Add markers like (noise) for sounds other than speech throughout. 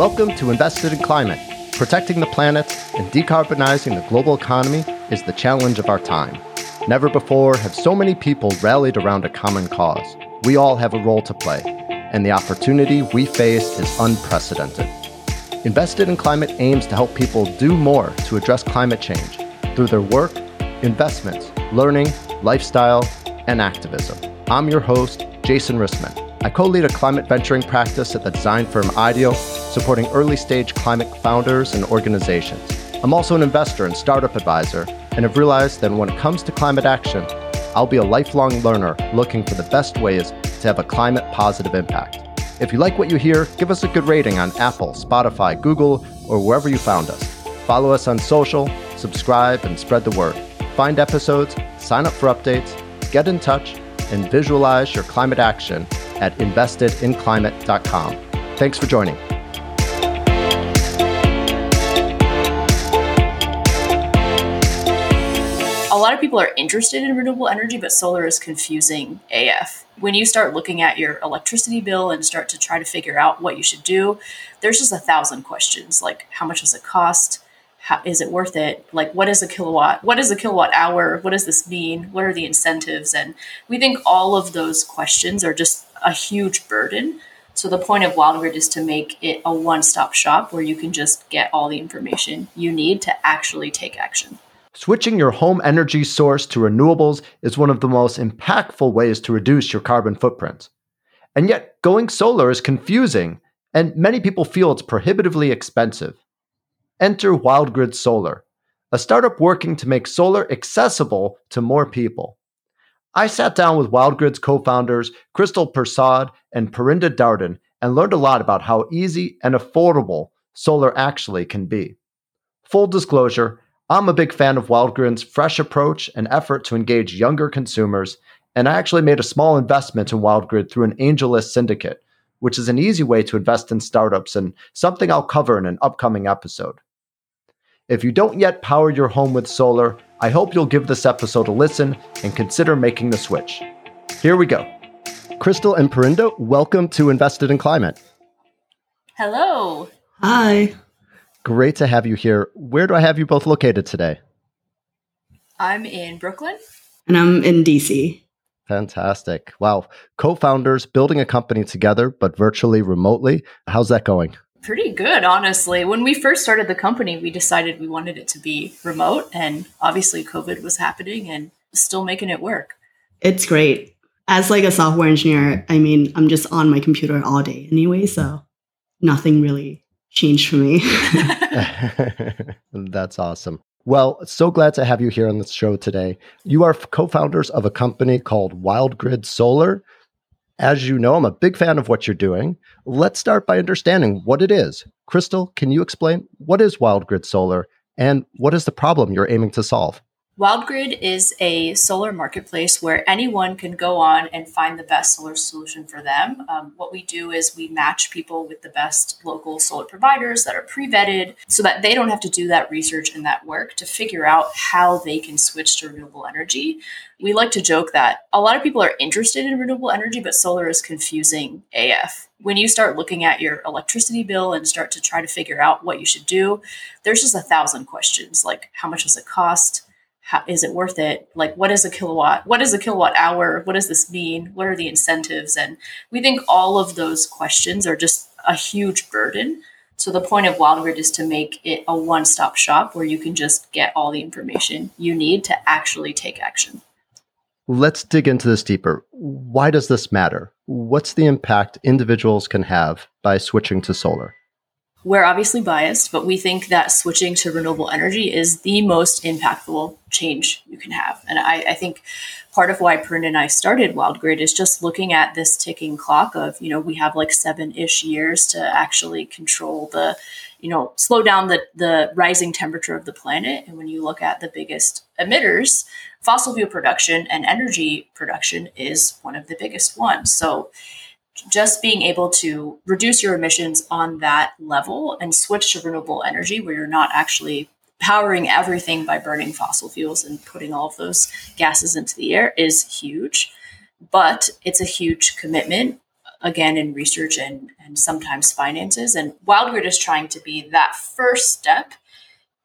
Welcome to Invested in Climate. Protecting the planet and decarbonizing the global economy is the challenge of our time. Never before have so many people rallied around a common cause. We all have a role to play, and the opportunity we face is unprecedented. Invested in Climate aims to help people do more to address climate change through their work, investments, learning, lifestyle, and activism. I'm your host, Jason Rissman. I co lead a climate venturing practice at the design firm IDEO, supporting early stage climate founders and organizations. I'm also an investor and startup advisor, and have realized that when it comes to climate action, I'll be a lifelong learner looking for the best ways to have a climate positive impact. If you like what you hear, give us a good rating on Apple, Spotify, Google, or wherever you found us. Follow us on social, subscribe, and spread the word. Find episodes, sign up for updates, get in touch, and visualize your climate action at investedinclimate.com. Thanks for joining. A lot of people are interested in renewable energy, but solar is confusing AF. When you start looking at your electricity bill and start to try to figure out what you should do, there's just a thousand questions like how much does it cost? How, is it worth it? Like, what is a kilowatt? What is a kilowatt hour? What does this mean? What are the incentives? And we think all of those questions are just a huge burden. So the point of WildGrid is to make it a one-stop shop where you can just get all the information you need to actually take action. Switching your home energy source to renewables is one of the most impactful ways to reduce your carbon footprint. And yet, going solar is confusing, and many people feel it's prohibitively expensive. Enter WildGrid Solar, a startup working to make solar accessible to more people. I sat down with WildGrid's co founders, Krystal Persaud and Parinda Darden, and learned a lot about how easy and affordable solar actually can be. Full disclosure, I'm a big fan of WildGrid's fresh approach and effort to engage younger consumers, and I actually made a small investment in WildGrid through an AngelList syndicate, which is an easy way to invest in startups and something I'll cover in an upcoming episode. If you don't yet power your home with solar, I hope you'll give this episode a listen and consider making the switch. Here we go. Krystal and Parinda, welcome to Invested in Climate. Hello. Hi. Great to have you here. Where do I have you both located today? I'm in Brooklyn. And I'm in DC. Fantastic. Wow. Co founders building a company together, but virtually remotely. How's that going? Pretty good, honestly. When we first started the company, we decided we wanted it to be remote, and obviously, COVID was happening and still making it work. It's great. As like a software engineer, I mean, I'm just on my computer all day anyway, so nothing really changed for me. (laughs) That's awesome. Well, so glad to have you here on the show today. You are co founders of a company called WildGrid Solar. As you know, I'm a big fan of what you're doing. Let's start by understanding what it is. Krystal, can you explain what is WildGrid Solar and what is the problem you're aiming to solve? WildGrid is a solar marketplace where anyone can go on and find the best solar solution for them. Um, what we do is we match people with the best local solar providers that are pre vetted so that they don't have to do that research and that work to figure out how they can switch to renewable energy. We like to joke that a lot of people are interested in renewable energy, but solar is confusing AF when you start looking at your electricity bill and start to try to figure out what you should do, there's just a thousand questions like how much does it cost? How, is it worth it? Like, what is a kilowatt? What is a kilowatt hour? What does this mean? What are the incentives? And we think all of those questions are just a huge burden. So the point of WildGrid is to make it a one-stop shop where you can just get all the information you need to actually take action. Let's dig into this deeper. Why does this matter? What's the impact individuals can have by switching to solar? We're obviously biased, but we think that switching to renewable energy is the most impactful change you can have. And I, I think part of why Pern and I started WildGrid is just looking at this ticking clock of, you know, we have like seven ish years to actually control the, you know, slow down the, the rising temperature of the planet. And when you look at the biggest emitters, fossil fuel production and energy production is one of the biggest ones. So just being able to reduce your emissions on that level and switch to renewable energy where you're not actually powering everything by burning fossil fuels and putting all of those gases into the air is huge. But it's a huge commitment. again in research and, and sometimes finances. And WildGrid is trying to be that first step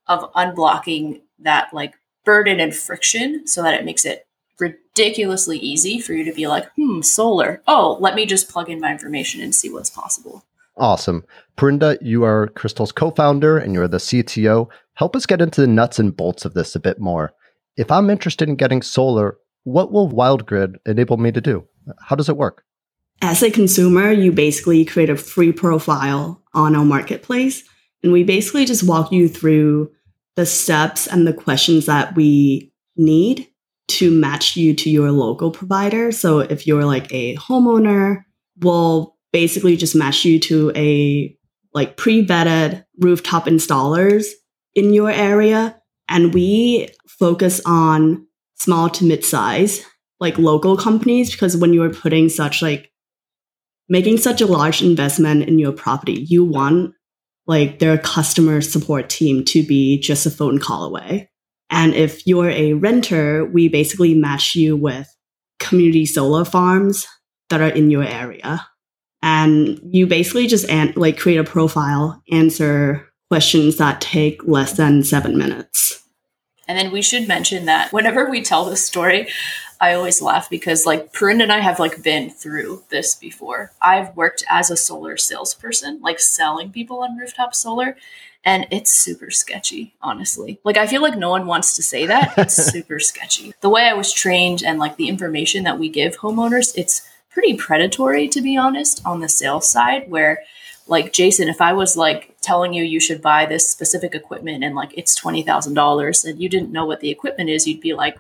of unblocking that like burden and friction so that it makes it ridiculously easy for you to be like, hmm, solar. Oh, let me just plug in my information and see what's possible. Awesome. Parinda, you are Krystal's co founder and you're the CTO. Help us get into the nuts and bolts of this a bit more. If I'm interested in getting solar, what will WildGrid enable me to do? How does it work? As a consumer, you basically create a free profile on our marketplace. And we basically just walk you through the steps and the questions that we need to match you to your local provider. So if you're like a homeowner, we'll basically just match you to a like pre-vetted rooftop installers in your area. And we focus on small to mid-size, like local companies, because when you're putting such like making such a large investment in your property, you want like their customer support team to be just a phone call away. And if you're a renter, we basically match you with community solar farms that are in your area. And you basically just an- like create a profile, answer questions that take less than seven minutes. And then we should mention that whenever we tell this story, I always laugh because like Parinda and I have like been through this before. I've worked as a solar salesperson, like selling people on rooftop solar, and it's super sketchy, honestly. Like I feel like no one wants to say that. It's (laughs) super sketchy. The way I was trained and like the information that we give homeowners, it's pretty predatory to be honest on the sales side where like Jason, if I was like telling you you should buy this specific equipment and like it's twenty thousand dollars and you didn't know what the equipment is, you'd be like,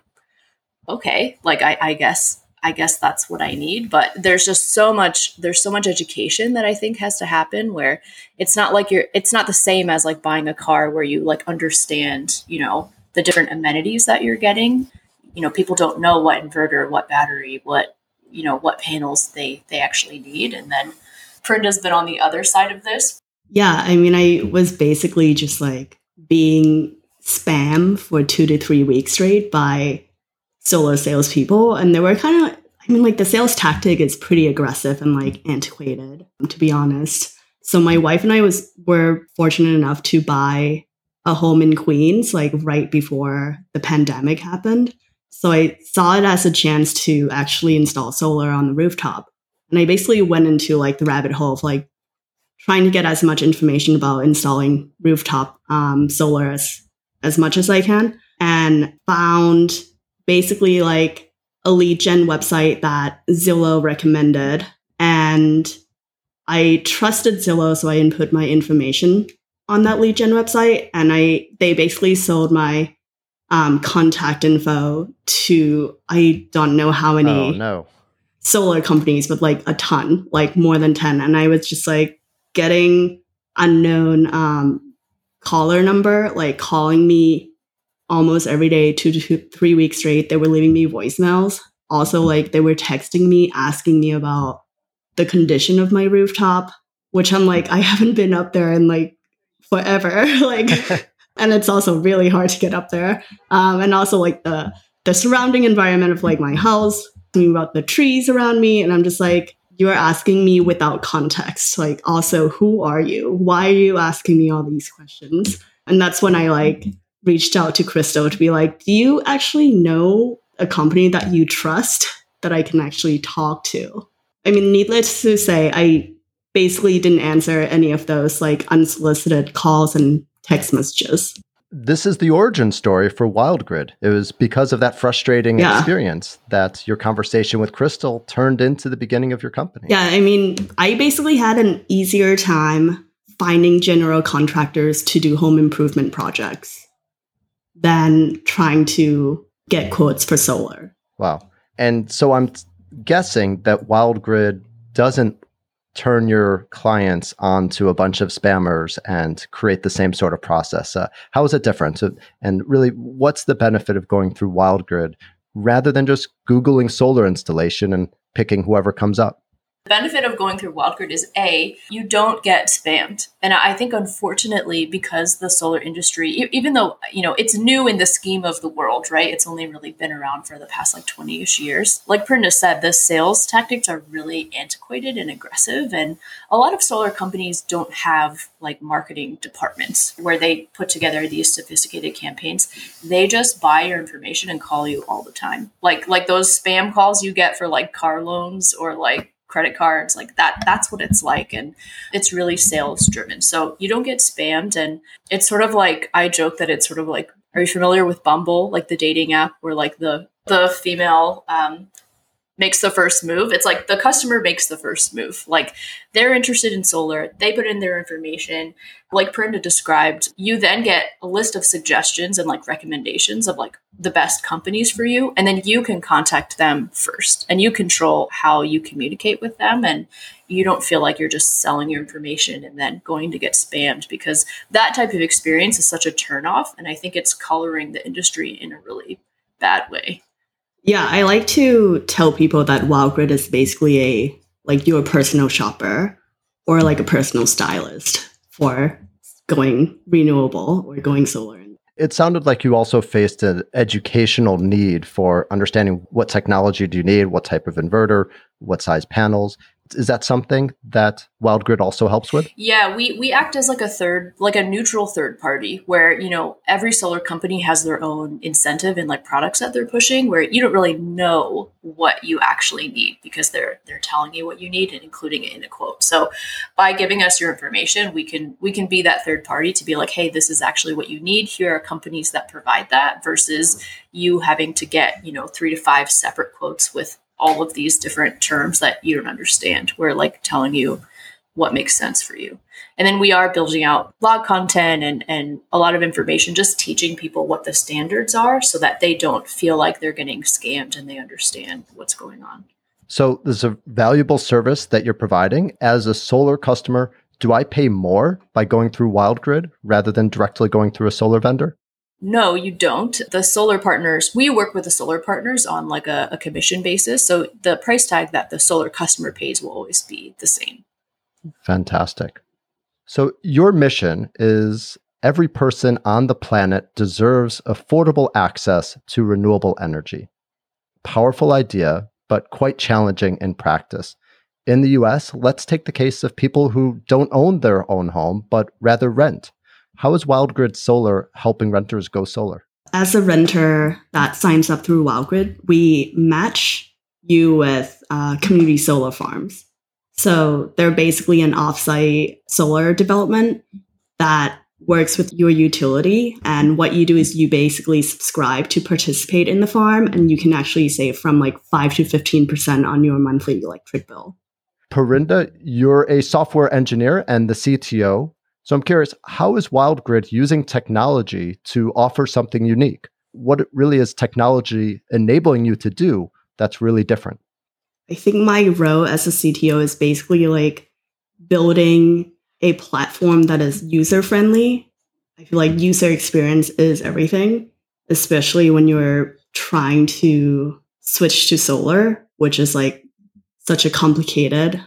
okay, like I, I guess I guess that's what I need. But there's just so much there's so much education that I think has to happen where it's not like you're it's not the same as like buying a car where you like understand, you know, the different amenities that you're getting. You know, people don't know what inverter, what battery, what you know, what panels they they actually need. And then Parinda's been on the other side of this. Yeah, I mean I was basically just like being spam for two to three weeks straight by solo salespeople, and they were kind of. I mean, like the sales tactic is pretty aggressive and like antiquated, to be honest. So my wife and I was were fortunate enough to buy a home in Queens, like right before the pandemic happened. So I saw it as a chance to actually install solar on the rooftop. And I basically went into like the rabbit hole of like trying to get as much information about installing rooftop um, solar as, as much as I can and found basically like a lead gen website that Zillow recommended. And I trusted Zillow, so I input my information on that lead gen website. And I they basically sold my um, contact info to I don't know how many oh, no. solar companies, but like a ton, like more than 10. And I was just like getting unknown um, caller number, like calling me almost every day, two to two, three weeks straight. They were leaving me voicemails. Also, like they were texting me, asking me about the condition of my rooftop, which I'm like, I haven't been up there in like forever. (laughs) like, (laughs) and it's also really hard to get up there. Um, and also like the the surrounding environment of like my house, about the trees around me, and I'm just like, you're asking me without context. Like, also, who are you? Why are you asking me all these questions? And that's when I like reached out to Krystal to be like, do you actually know a company that you trust that I can actually talk to? I mean, needless to say, I basically didn't answer any of those like unsolicited calls and text messages. This is the origin story for WildGrid. It was because of that frustrating yeah. experience that your conversation with Krystal turned into the beginning of your company. Yeah, I mean, I basically had an easier time finding general contractors to do home improvement projects than trying to get quotes for solar. Wow. And so I'm guessing that WildGrid doesn't turn your clients onto a bunch of spammers and create the same sort of process. Uh, how is it different? So, and really, what's the benefit of going through WildGrid rather than just Googling solar installation and picking whoever comes up? The benefit of going through WildGrid is A, you don't get spammed. And I think unfortunately, because the solar industry, even though, you know, it's new in the scheme of the world, right? It's only really been around for the past like 20-ish years. Like Parinda said, the sales tactics are really antiquated and aggressive. And a lot of solar companies don't have like marketing departments where they put together these sophisticated campaigns. They just buy your information and call you all the time. Like like those spam calls you get for like car loans or like credit cards like that that's what it's like and it's really sales driven so you don't get spammed and it's sort of like i joke that it's sort of like are you familiar with bumble like the dating app where like the the female um, makes the first move. It's like the customer makes the first move. Like they're interested in solar, they put in their information. Like Parinda described, you then get a list of suggestions and like recommendations of like the best companies for you. And then you can contact them first and you control how you communicate with them. And you don't feel like you're just selling your information and then going to get spammed because that type of experience is such a turnoff. And I think it's coloring the industry in a really bad way. Yeah, I like to tell people that WildGrid is basically a like your personal shopper or like a personal stylist for going renewable or going solar. It sounded like you also faced an educational need for understanding what technology do you need, what type of inverter, what size panels is that something that WildGrid also helps with? Yeah, we we act as like a third, like a neutral third party, where you know every solar company has their own incentive and like products that they're pushing, where you don't really know what you actually need because they're they're telling you what you need and including it in a quote. So by giving us your information, we can we can be that third party to be like, hey, this is actually what you need. Here are companies that provide that versus you having to get you know three to five separate quotes with all of these different terms that you don't understand. We're like telling you what makes sense for you. And then we are building out blog content and, and a lot of information, just teaching people what the standards are so that they don't feel like they're getting scammed and they understand what's going on. So there's a valuable service that you're providing. As a solar customer, do I pay more by going through WildGrid rather than directly going through a solar vendor? No, you don't. The solar partners, we work with the solar partners on like a, a, commission basis. So the price tag that the solar customer pays will always be the same. Fantastic. So your mission is every person on the planet deserves affordable access to renewable energy. Powerful idea, but quite challenging in practice. In the US, let's take the case of people who don't own their own home, but rather rent. How is WildGrid Solar helping renters go solar? As a renter that signs up through WildGrid, we match you with uh, community solar farms. So they're basically an offsite solar development that works with your utility. And what you do is you basically subscribe to participate in the farm, and you can actually save from like 5 to 15% on your monthly electric bill. Parinda, you're a software engineer and the CTO so I'm curious, how is WildGrid using technology to offer something unique? What really is technology enabling you to do that's really different? I think my role as a CTO is basically like building a platform that is user friendly. I feel like user experience is everything, especially when you're trying to switch to solar, which is like such a complicated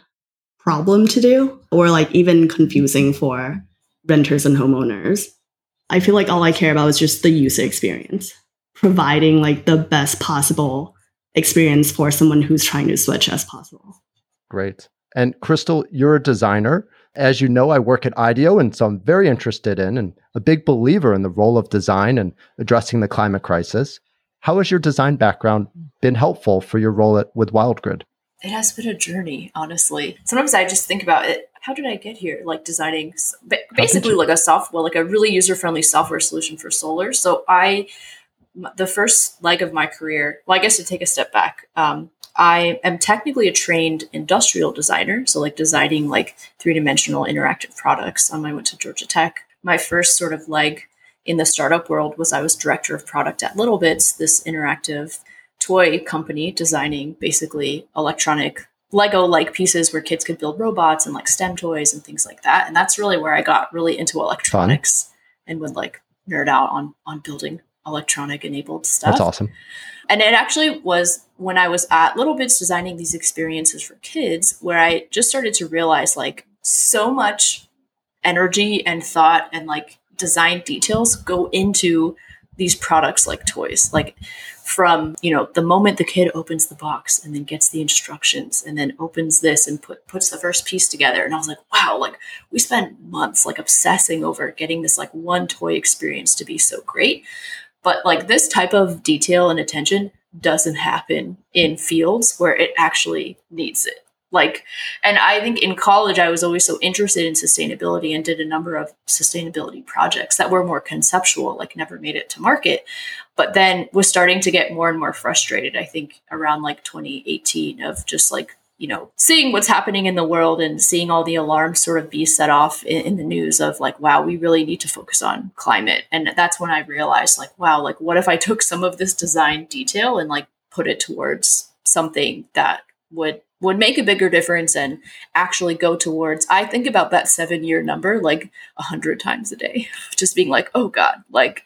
problem to do, or like even confusing for renters and homeowners. I feel like all I care about is just the user experience, providing like the best possible experience for someone who's trying to switch as possible. Great. And Krystal, you're a designer. As you know, I work at IDEO, and so I'm very interested in and a big believer in the role of design and addressing the climate crisis. How has your design background been helpful for your role at, with WildGrid? It has been a journey, honestly. Sometimes I just think about it how did I get here? Like designing basically like a software, like a really user friendly software solution for solar. So I, the first leg of my career, well, I guess to take a step back, um, I am technically a trained industrial designer. So like designing like three dimensional interactive products. Um, I went to Georgia Tech. My first sort of leg in the startup world was I was director of product at littleBits, this interactive toy company designing basically electronic Lego like pieces where kids could build robots and like STEM toys and things like that. And that's really where I got really into electronics Fun. and would like nerd out on on building electronic enabled stuff. That's awesome. And it actually was when I was at littleBits designing these experiences for kids, where I just started to realize like so much energy and thought and like design details go into these products like toys. Like from, you know, the moment the kid opens the box and then gets the instructions and then opens this and put puts the first piece together. And I was like, wow, like we spent months like obsessing over getting this like one toy experience to be so great. But like this type of detail and attention doesn't happen in fields where it actually needs it. Like, and I think in college, I was always so interested in sustainability and did a number of sustainability projects that were more conceptual, like never made it to market. But then was starting to get more and more frustrated, I think around like 2018 of just like you know, seeing what's happening in the world and seeing all the alarms sort of be set off in, in, the news of like, wow, we really need to focus on climate. And that's when I realized, like, wow, like, what if I took some of this design detail and like put it towards something that would would make a bigger difference and actually go towards i think about that seven year number like a hundred times a day. (laughs) Just being like oh god like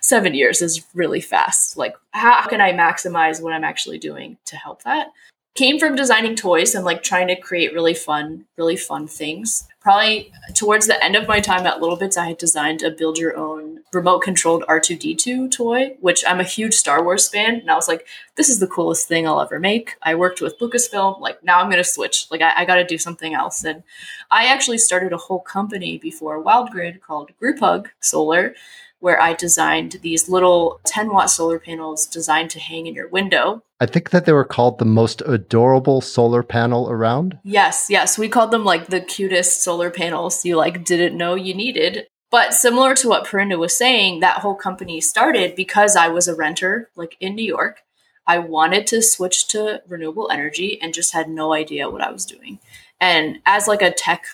seven years is really fast. Like how can i maximize what i'm actually doing to help that? Came from designing toys and like trying to create really fun, really fun things. Probably towards the end of my time at littleBits, I had designed a build your own remote controlled R2D2 toy, which I'm a huge Star Wars fan. And I was like, this is the coolest thing I'll ever make. I worked with Lucasfilm. Like, now I'm going to switch. Like, I, I got to do something else. And I actually started a whole company before WildGrid called Grouphug Solar where I designed these little 10 watt solar panels designed to hang in your window. I think that they were called the most adorable solar panel around. Yes, yes. We called them like the cutest solar panels you like didn't know you needed. But similar to what Parinda was saying, that whole company started because I was a renter like in New York. I wanted to switch to renewable energy and just had no idea what I was doing. And as like a tech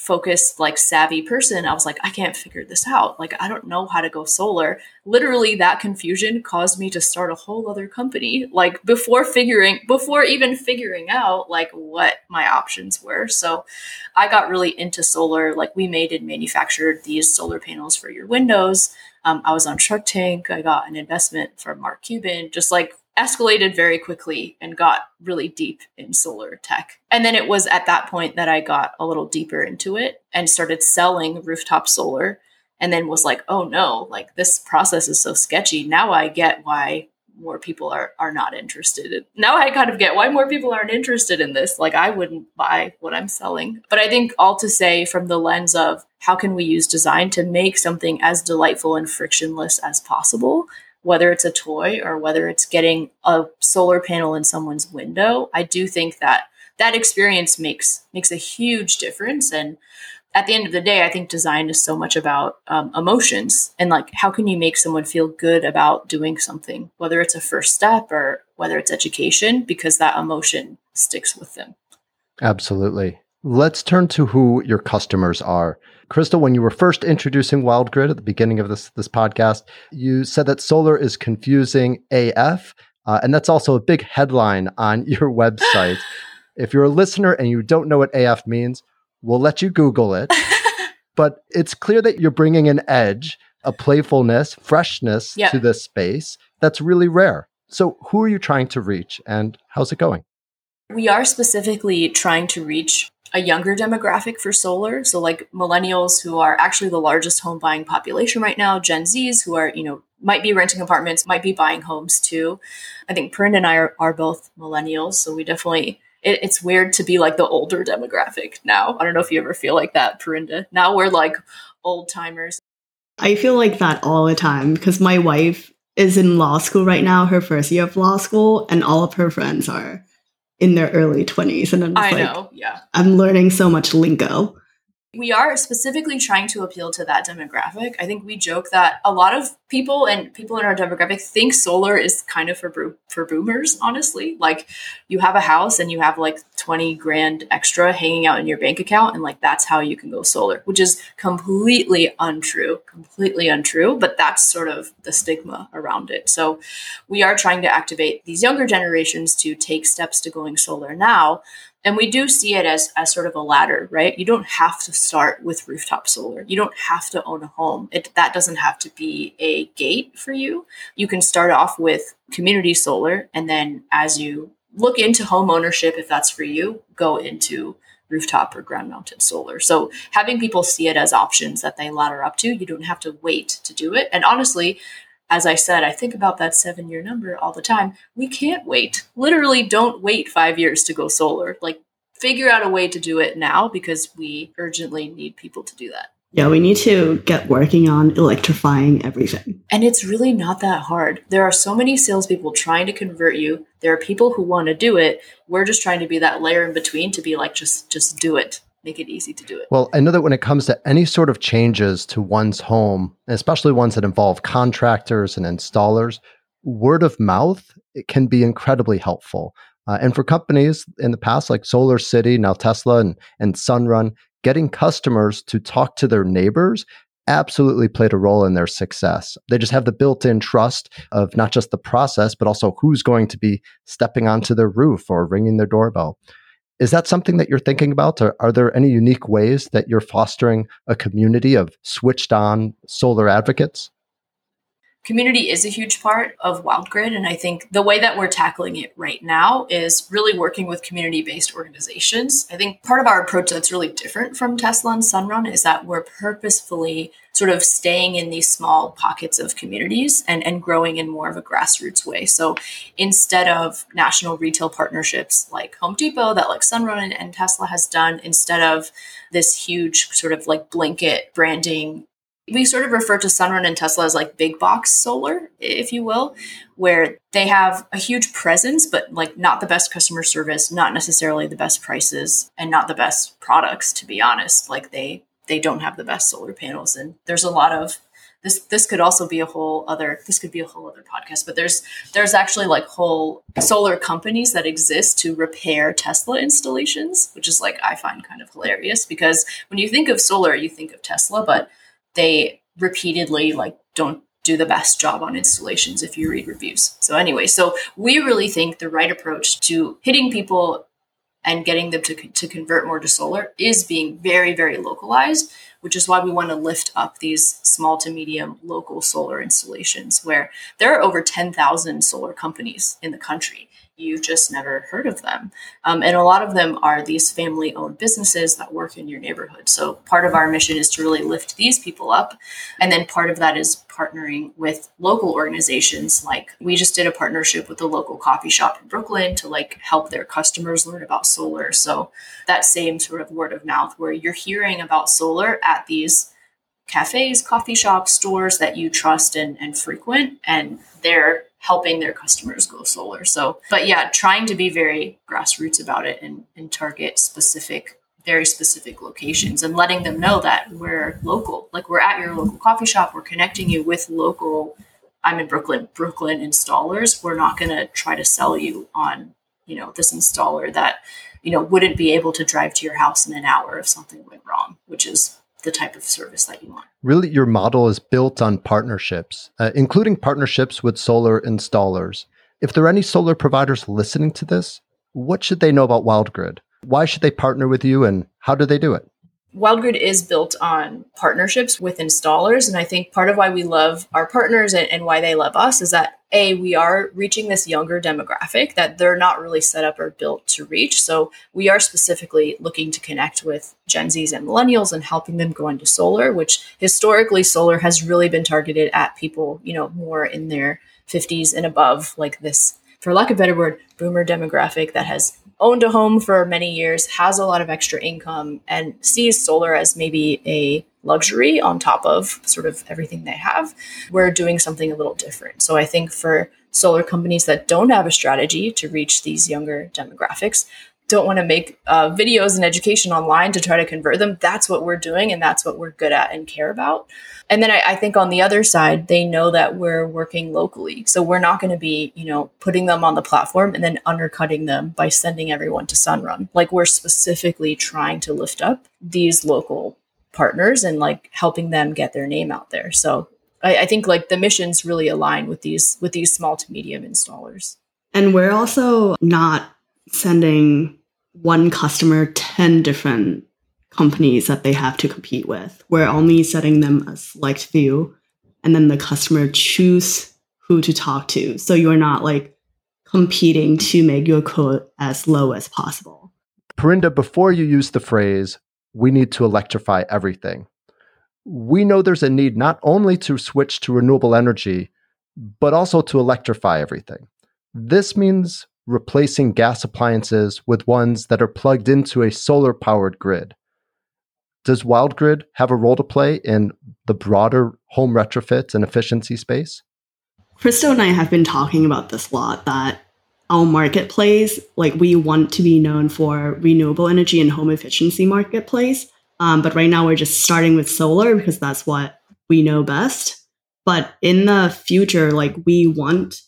focused like savvy person i was like i can't figure this out. Like i don't know how to go solar. Literally that confusion caused me to start a whole other company like before figuring before even figuring out like what my options were. So i got really into solar. Like we made and manufactured these solar panels for your windows. Um, i was on shark tank. I got an investment from mark cuban. Just like escalated very quickly and got really deep in solar tech. And then it was at that point that I got a little deeper into it and started selling rooftop solar and then was like, "Oh no, like this process is so sketchy. Now I get why more people are are not interested. Now I kind of get why more people aren't interested in this. Like I wouldn't buy what I'm selling. But I think all to say from the lens of how can we use design to make something as delightful and frictionless as possible whether it's a toy or whether it's getting a solar panel in someone's window i do think that that experience makes makes a huge difference. And at the end of the day i think design is so much about um, emotions and like how can you make someone feel good about doing something whether it's a first step or whether it's education because that emotion sticks with them. Absolutely let's turn to who your customers are Krystal, when you were first introducing WildGrid at the beginning of this this podcast, you said that solar is confusing AF, uh, and that's also a big headline on (laughs) your website. (laughs) if you're a listener and you don't know what AF means, we'll let you Google it. (laughs) but it's clear that you're bringing an edge, a playfulness, freshness yeah. to this space that's really rare. So, who are you trying to reach, and how's it going? We are specifically trying to reach a younger demographic for solar. So like millennials who are actually the largest home buying population right now, Gen Zs who are, you know, might be renting apartments, might be buying homes too. I think Parinda and I are, are both millennials. So we definitely, it, it's weird to be like the older demographic now. I don't know if you ever feel like that, Parinda. Now we're like old timers. I feel like that all the time because my wife is in law school right now, her first year of law school, and all of her friends are in their early 20s. And I'm I like, know, yeah. I'm learning so much lingo. We are specifically trying to appeal to that demographic. I think we joke that a lot of people and people in our demographic think solar is kind of for for boomers, honestly. Like you have a house and you have like 20 grand extra hanging out in your bank account and like that's how you can go solar, which is completely untrue, completely untrue, but that's sort of the stigma around it. So we are trying to activate these younger generations to take steps to going solar now And we do see it as, as sort of a ladder, right? You don't have to start with rooftop solar. You don't have to own a home. It, that doesn't have to be a gate for you. You can start off with community solar. And then as you look into home ownership, if that's for you, go into rooftop or ground mounted solar. So having people see it as options that they ladder up to, you don't have to wait to do it. And honestly, as I said, I think about that seven year number all the time. We can't wait. Literally, don't wait five years to go solar. Like, figure out a way to do it now because we urgently need people to do that. Yeah, we need to get working on electrifying everything. And it's really not that hard. There are so many salespeople trying to convert you. There are people who want to do it. We're just trying to be that layer in between to be like, just just do it make it easy to do it. Well, I know that when it comes to any sort of changes to one's home, especially ones that involve contractors and installers, word of mouth it can be incredibly helpful. Uh, and for companies in the past like Solar City, now Tesla and, and Sunrun, getting customers to talk to their neighbors absolutely played a role in their success. They just have the built in trust of not just the process, but also who's going to be stepping onto their roof or ringing their doorbell. Is that something that you're thinking about? Or are there any unique ways that you're fostering a community of switched on solar advocates? Community is a huge part of WildGrid. And I think the way that we're tackling it right now is really working with community based organizations. I think part of our approach that's really different from Tesla and Sunrun is that we're purposefully sort of staying in these small pockets of communities and, and growing in more of a grassroots way. So instead of national retail partnerships like Home Depot that like Sunrun and, and Tesla has done, instead of this huge sort of like blanket branding we sort of refer to Sunrun and Tesla as like big box solar, if you will, where they have a huge presence, but like not the best customer service, not necessarily the best prices, and not the best products, to be honest. Like they they don't have the best solar panels. And there's a lot of this this could also be a whole other this could be a whole other podcast but there's there's actually like whole solar companies that exist to repair tesla installations which is like i find kind of hilarious because when you think of solar you think of tesla but they repeatedly like don't do the best job on installations if you read reviews. So anyway, so we really think the right approach to hitting people and getting them to, to convert more to solar is being very, very localized, which is why we want to lift up these small to medium local solar installations where there are over 10,000 solar companies in the country you've just never heard of them. Um, and a lot of them are these family owned businesses that work in your neighborhood. So part of our mission is to really lift these people up. And then part of that is partnering with local organizations. Like we just did a partnership with a local coffee shop in Brooklyn to like help their customers learn about solar. So that same sort of word of mouth where you're hearing about solar at these cafes, coffee shops, stores that you trust and, and frequent, and they're helping their customers go solar. So, but yeah, trying to be very grassroots about it and, and target specific, very specific locations and letting them know that we're local. Like we're at your local coffee shop, we're connecting you with local, I'm in Brooklyn, Brooklyn installers. We're not going to try to sell you on, you know, this installer that, you know, wouldn't be able to drive to your house in an hour if something went wrong, which is the type of service that you want. Really, your model is built on partnerships, uh, including partnerships with solar installers. If there are any solar providers listening to this, what should they know about WildGrid? Why should they partner with you and how do they do it? WildGrid is built on partnerships with installers. And I think part of why we love our partners and, and, why they love us is that A, we are reaching this younger demographic that they're not really set up or built to reach. So we are specifically looking to connect with Gen Zs and millennials and helping them go into solar, which historically solar has really been targeted at people, you know, more in their 50s and above, like this, for lack of a better word, boomer demographic that has owned a home for many years, has a lot of extra income, and sees solar as maybe a luxury on top of sort of everything they have, we're doing something a little different. So I think for solar companies that don't have a strategy to reach these younger demographics, don't want to make uh, videos and education online to try to convert them. That's what we're doing, and that's what we're good at and care about. And then I, I think on the other side, they know that we're working locally, so we're not going to be, you know, putting them on the platform and then undercutting them by sending everyone to Sunrun. Like we're specifically trying to lift up these local partners and like helping them get their name out there. So I, I think like the missions really align with these with these small to medium installers. And we're also not sending one customer 10 different companies that they have to compete with. We're only setting them a select few and then the customer choose who to talk to. So you're not like competing to make your quote as low as possible. Parinda, before you use the phrase, we need to electrify everything, we know there's a need not only to switch to renewable energy, but also to electrify everything. This means replacing gas appliances with ones that are plugged into a solar powered grid. Does WildGrid have a role to play in the broader home retrofit and efficiency space? Krystal and I have been talking about this a lot that our marketplace, like we want to be known for renewable energy and home efficiency marketplace. Um, but right now we're just starting with solar because that's what we know best. But in the future, like we want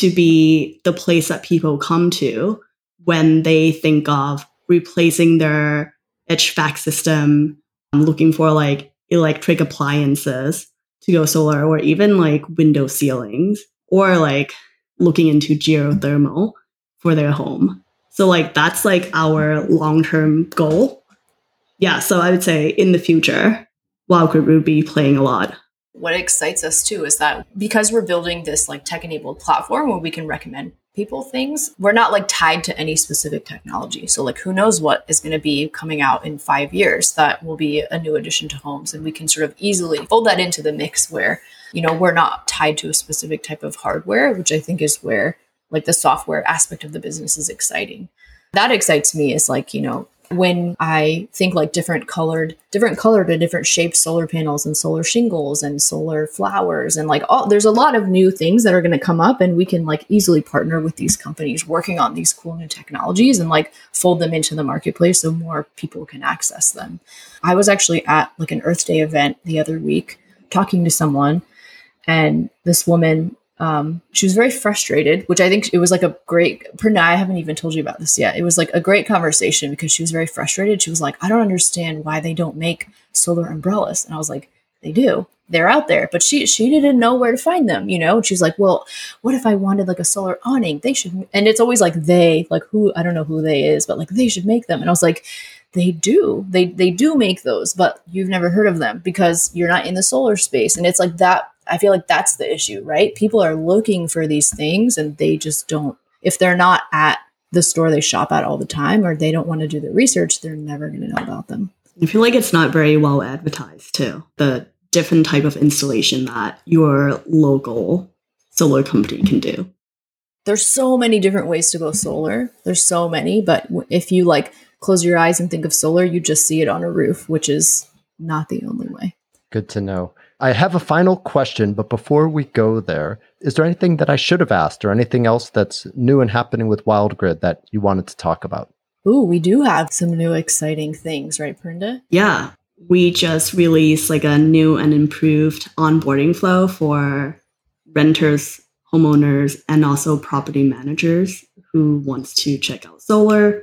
to be the place that people come to when they think of replacing their HVAC system, um, looking for like electric appliances to go solar, or even like window ceilings, or like looking into geothermal for their home. So like that's like our long term goal yeah, so I would say in the future, WildGrid would be playing a lot. What excites us too is that because we're building this like tech enabled platform where we can recommend people things, we're not like tied to any specific technology. So like who knows what is going to be coming out in 5 years that will be a new addition to homes and we can sort of easily fold that into the mix where you know we're not tied to a specific type of hardware, which I think is where like the software aspect of the business is exciting. That excites me is like, you know, when I think like different colored, different colored and different shaped solar panels and solar shingles and solar flowers and like all there's a lot of new things that are going to come up and we can like easily partner with these companies working on these cool new technologies and like fold them into the marketplace so more people can access them. I was actually at like an Earth Day event the other week talking to someone and this woman um, she was very frustrated, which I think it was like a great. I haven't even told you about this yet. It was like a great conversation because she was very frustrated. She was like, "I don't understand why they don't make solar umbrellas," and I was like, "They do. They're out there." But she she didn't know where to find them. You know, and she's like, "Well, what if I wanted like a solar awning? They should." And it's always like they, like who I don't know who they is, but like they should make them. And I was like, they do they they do make those but you've never heard of them because you're not in the solar space and it's like that i feel like that's the issue right people are looking for these things and they just don't if they're not at the store they shop at all the time or they don't want to do the research they're never going to know about them i feel like it's not very well advertised too the different type of installation that your local solar company can do there's so many different ways to go solar there's so many but if you like close your eyes and think of solar, you just see it on a roof, which is not the only way. Good to know. I have a final question, but before we go there, is there anything that I should have asked or anything else that's new and happening with WildGrid that you wanted to talk about? Ooh, we do have some new exciting things, right, Parinda? Yeah. We just released like a new and improved onboarding flow for renters, homeowners, and also property managers who wants to check out solar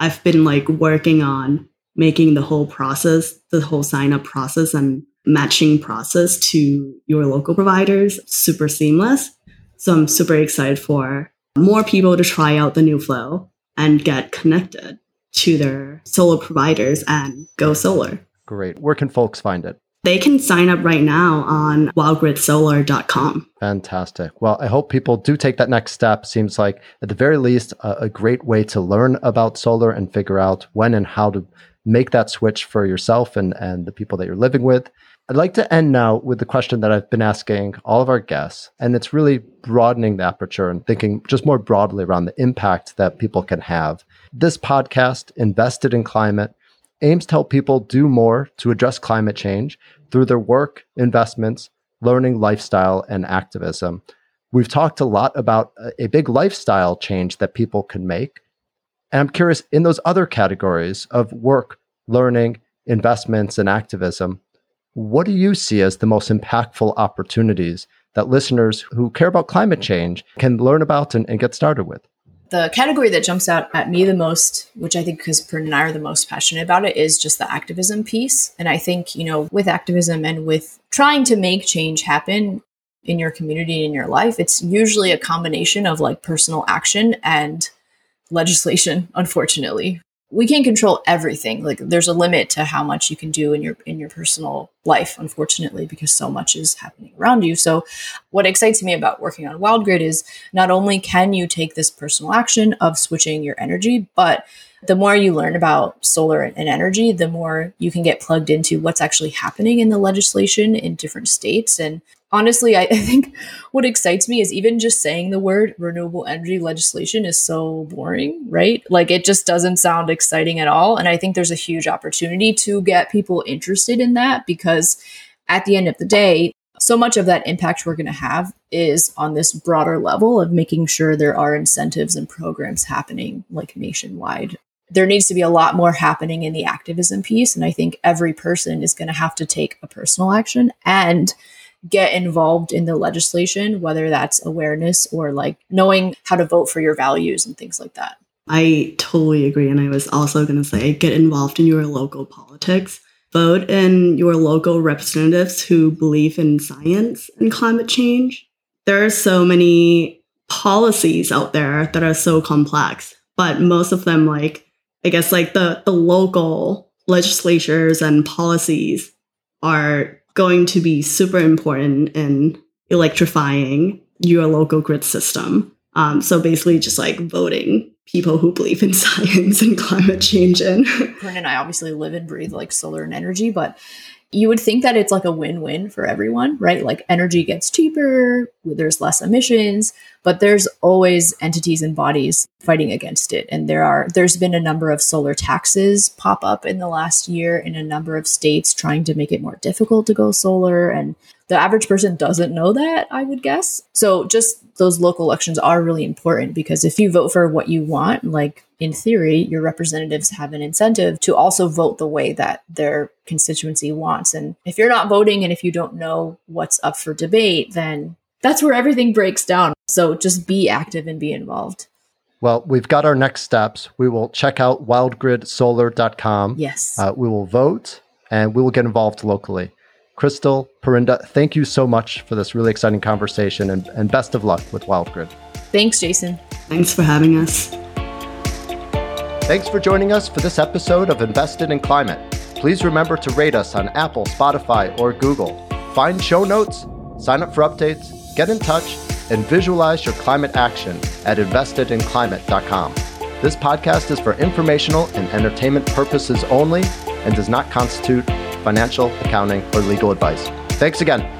I've been like working on making the whole process, the whole sign up process and matching process to your local providers super seamless. So I'm super excited for more people to try out the new flow and get connected to their solar providers and go solar. Great. Where can folks find it? They can sign up right now on wildgridsolar.com. Fantastic. Well, I hope people do take that next step. Seems like, at the very least, a, a, great way to learn about solar and figure out when and how to make that switch for yourself and, and the people that you're living with. I'd like to end now with the question that I've been asking all of our guests, and it's really broadening the aperture and thinking just more broadly around the impact that people can have. This podcast, Invested in Climate, aims to help people do more to address climate change through their work, investments, learning, lifestyle, and activism. We've talked a lot about a big lifestyle change that people can make. And I'm curious in those other categories of work, learning, investments, and activism, what do you see as the most impactful opportunities that listeners who care about climate change can learn about and, and get started with? the category that jumps out at me the most, which I think because Pern and I are the most passionate about it, is just the activism piece. And I think, you know, with activism and with trying to make change happen in your community in your life, it's usually a combination of like personal action and legislation, (laughs) unfortunately. We can't control everything. Like there's a limit to how much you can do in your in your personal life, unfortunately, because so much is happening around you. So what excites me about working on WildGrid is not only can you take this personal action of switching your energy, but the more you learn about solar and energy, the more you can get plugged into what's actually happening in the legislation in different states. And honestly, I, (laughs) I, think what excites me is even just saying the word renewable energy legislation is so boring, right? Like it just doesn't sound exciting at all. And I think there's a huge opportunity to get people interested in that because at the end of the day, so much of that impact we're going to have is on this broader level of making sure there are incentives and programs happening like nationwide there needs to be a lot more happening in the activism piece. And I think every person is going to have to take a personal action and get involved in the legislation, whether that's awareness or like knowing how to vote for your values and things like that. I totally agree. And I was also going to say get involved in your local politics. Vote in your local representatives who believe in science and climate change. There are so many policies out there that are so complex, but most of them, like, I guess like the, the local legislatures and policies are going to be super important in electrifying your local grid system. Um, so basically, just like voting people who believe in (laughs) science and climate change in. Corinne and I obviously live and breathe like solar and energy, but you would think that it's like a win-win for everyone, right? Like energy gets cheaper, there's less emissions, but there's always entities and bodies fighting against it. And there are there's been a number of solar taxes pop up in the last year in a number of states trying to make it more difficult to go solar and the average person doesn't know that, I would guess. So just those local elections are really important because if you vote for what you want, like in theory, your representatives have an incentive to also vote the way that their constituency wants. And if you're not voting and if you don't know what's up for debate, then that's where everything breaks down. So just be active and be involved. Well, we've got our next steps. We will check out wildgridsolar.com. Yes. Uh, we will vote and we will get involved locally. Krystal, Parinda, thank you so much for this really exciting conversation and, and best of luck with WildGrid. Thanks, Jason. Thanks for having us. Thanks for joining us for this episode of Invested in Climate. Please remember to rate us on Apple, Spotify, or Google. Find show notes, sign up for updates, get in touch, and visualize your climate action at investedinclimate.com. This podcast is for informational and entertainment purposes only and does not constitute financial, accounting, or legal advice. Thanks again.